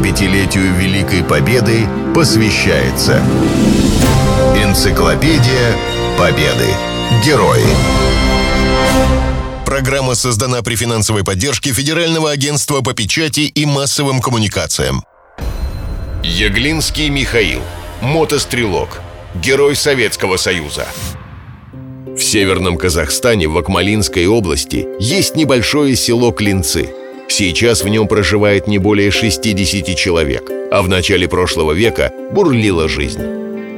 75-летию Великой Победы посвящается Энциклопедия Победы. Герои. Программа создана при финансовой поддержке Федерального агентства по печати и массовым коммуникациям. Яглинский Михаил. Мотострелок. Герой Советского Союза. В северном Казахстане, в Акмалинской области, есть небольшое село Клинцы. Сейчас в нем проживает не более 60 человек, а в начале прошлого века бурлила жизнь.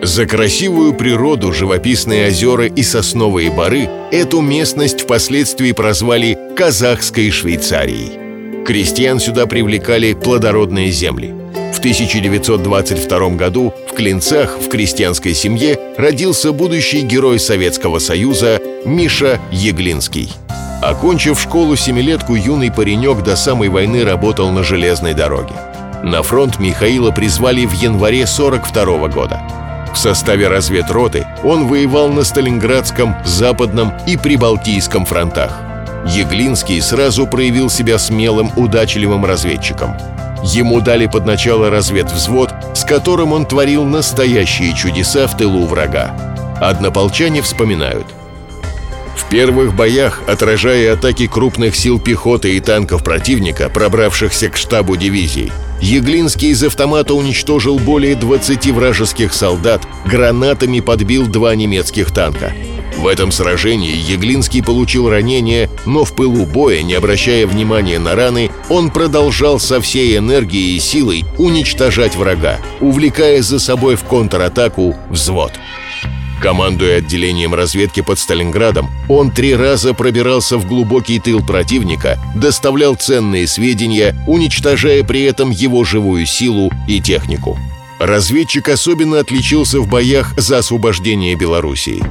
За красивую природу, живописные озера и сосновые бары эту местность впоследствии прозвали «Казахской Швейцарией». Крестьян сюда привлекали плодородные земли. В 1922 году в Клинцах в крестьянской семье родился будущий герой Советского Союза Миша Еглинский. Окончив школу семилетку, юный паренек до самой войны работал на железной дороге. На фронт Михаила призвали в январе 42 года. В составе разведроты он воевал на Сталинградском, Западном и Прибалтийском фронтах. Еглинский сразу проявил себя смелым, удачливым разведчиком. Ему дали под начало разведвзвод, с которым он творил настоящие чудеса в тылу врага. Однополчане вспоминают. В первых боях, отражая атаки крупных сил пехоты и танков противника, пробравшихся к штабу дивизии, Еглинский из автомата уничтожил более 20 вражеских солдат, гранатами подбил два немецких танка. В этом сражении Еглинский получил ранение, но в пылу боя, не обращая внимания на раны, он продолжал со всей энергией и силой уничтожать врага, увлекая за собой в контратаку взвод. Командуя отделением разведки под Сталинградом, он три раза пробирался в глубокий тыл противника, доставлял ценные сведения, уничтожая при этом его живую силу и технику. Разведчик особенно отличился в боях за освобождение Белоруссии.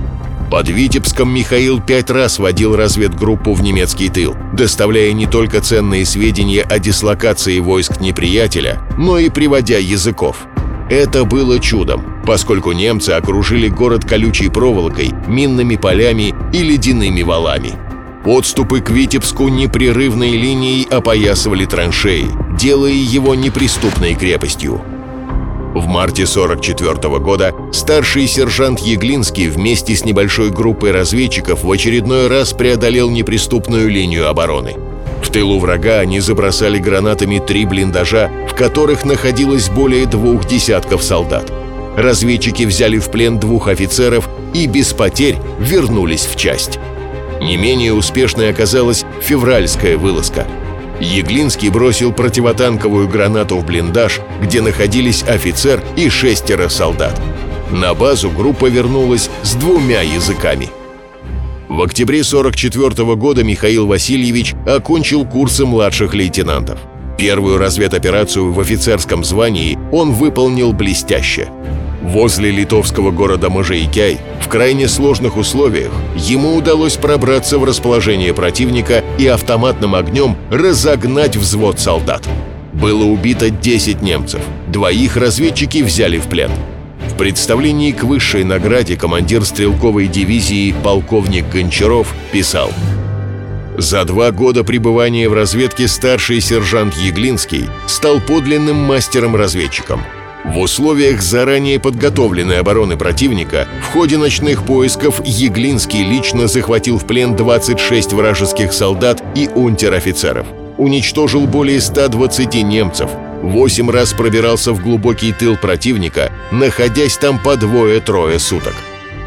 Под Витебском Михаил пять раз водил разведгруппу в немецкий тыл, доставляя не только ценные сведения о дислокации войск неприятеля, но и приводя языков. Это было чудом, поскольку немцы окружили город колючей проволокой, минными полями и ледяными валами. Подступы к Витебску непрерывной линией опоясывали траншеи, делая его неприступной крепостью. В марте 44 года старший сержант Еглинский вместе с небольшой группой разведчиков в очередной раз преодолел неприступную линию обороны. В тылу врага они забросали гранатами три блиндажа, в которых находилось более двух десятков солдат. Разведчики взяли в плен двух офицеров и без потерь вернулись в часть. Не менее успешной оказалась февральская вылазка. Еглинский бросил противотанковую гранату в блиндаж, где находились офицер и шестеро солдат. На базу группа вернулась с двумя языками – в октябре 44 года Михаил Васильевич окончил курсы младших лейтенантов. Первую разведоперацию в офицерском звании он выполнил блестяще. Возле литовского города Можейкяй в крайне сложных условиях ему удалось пробраться в расположение противника и автоматным огнем разогнать взвод солдат. Было убито 10 немцев, двоих разведчики взяли в плен – в представлении к высшей награде командир стрелковой дивизии полковник Гончаров писал «За два года пребывания в разведке старший сержант Еглинский стал подлинным мастером-разведчиком. В условиях заранее подготовленной обороны противника в ходе ночных поисков Еглинский лично захватил в плен 26 вражеских солдат и унтер-офицеров. Уничтожил более 120 немцев, восемь раз пробирался в глубокий тыл противника, находясь там по двое-трое суток.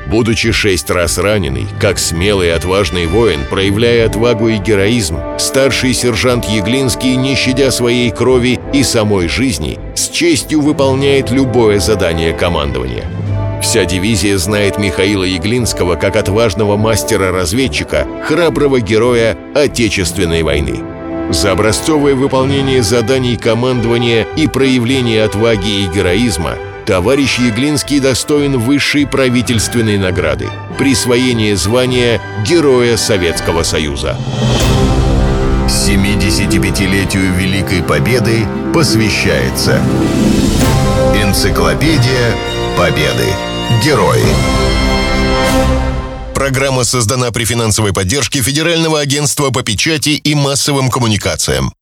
Будучи шесть раз раненый, как смелый и отважный воин, проявляя отвагу и героизм, старший сержант Еглинский, не щадя своей крови и самой жизни, с честью выполняет любое задание командования. Вся дивизия знает Михаила Еглинского как отважного мастера-разведчика, храброго героя Отечественной войны. За образцовое выполнение заданий командования и проявление отваги и героизма товарищ Яглинский достоин высшей правительственной награды – присвоение звания Героя Советского Союза. 75-летию Великой Победы посвящается Энциклопедия Победы. Герои. Программа создана при финансовой поддержке Федерального агентства по печати и массовым коммуникациям.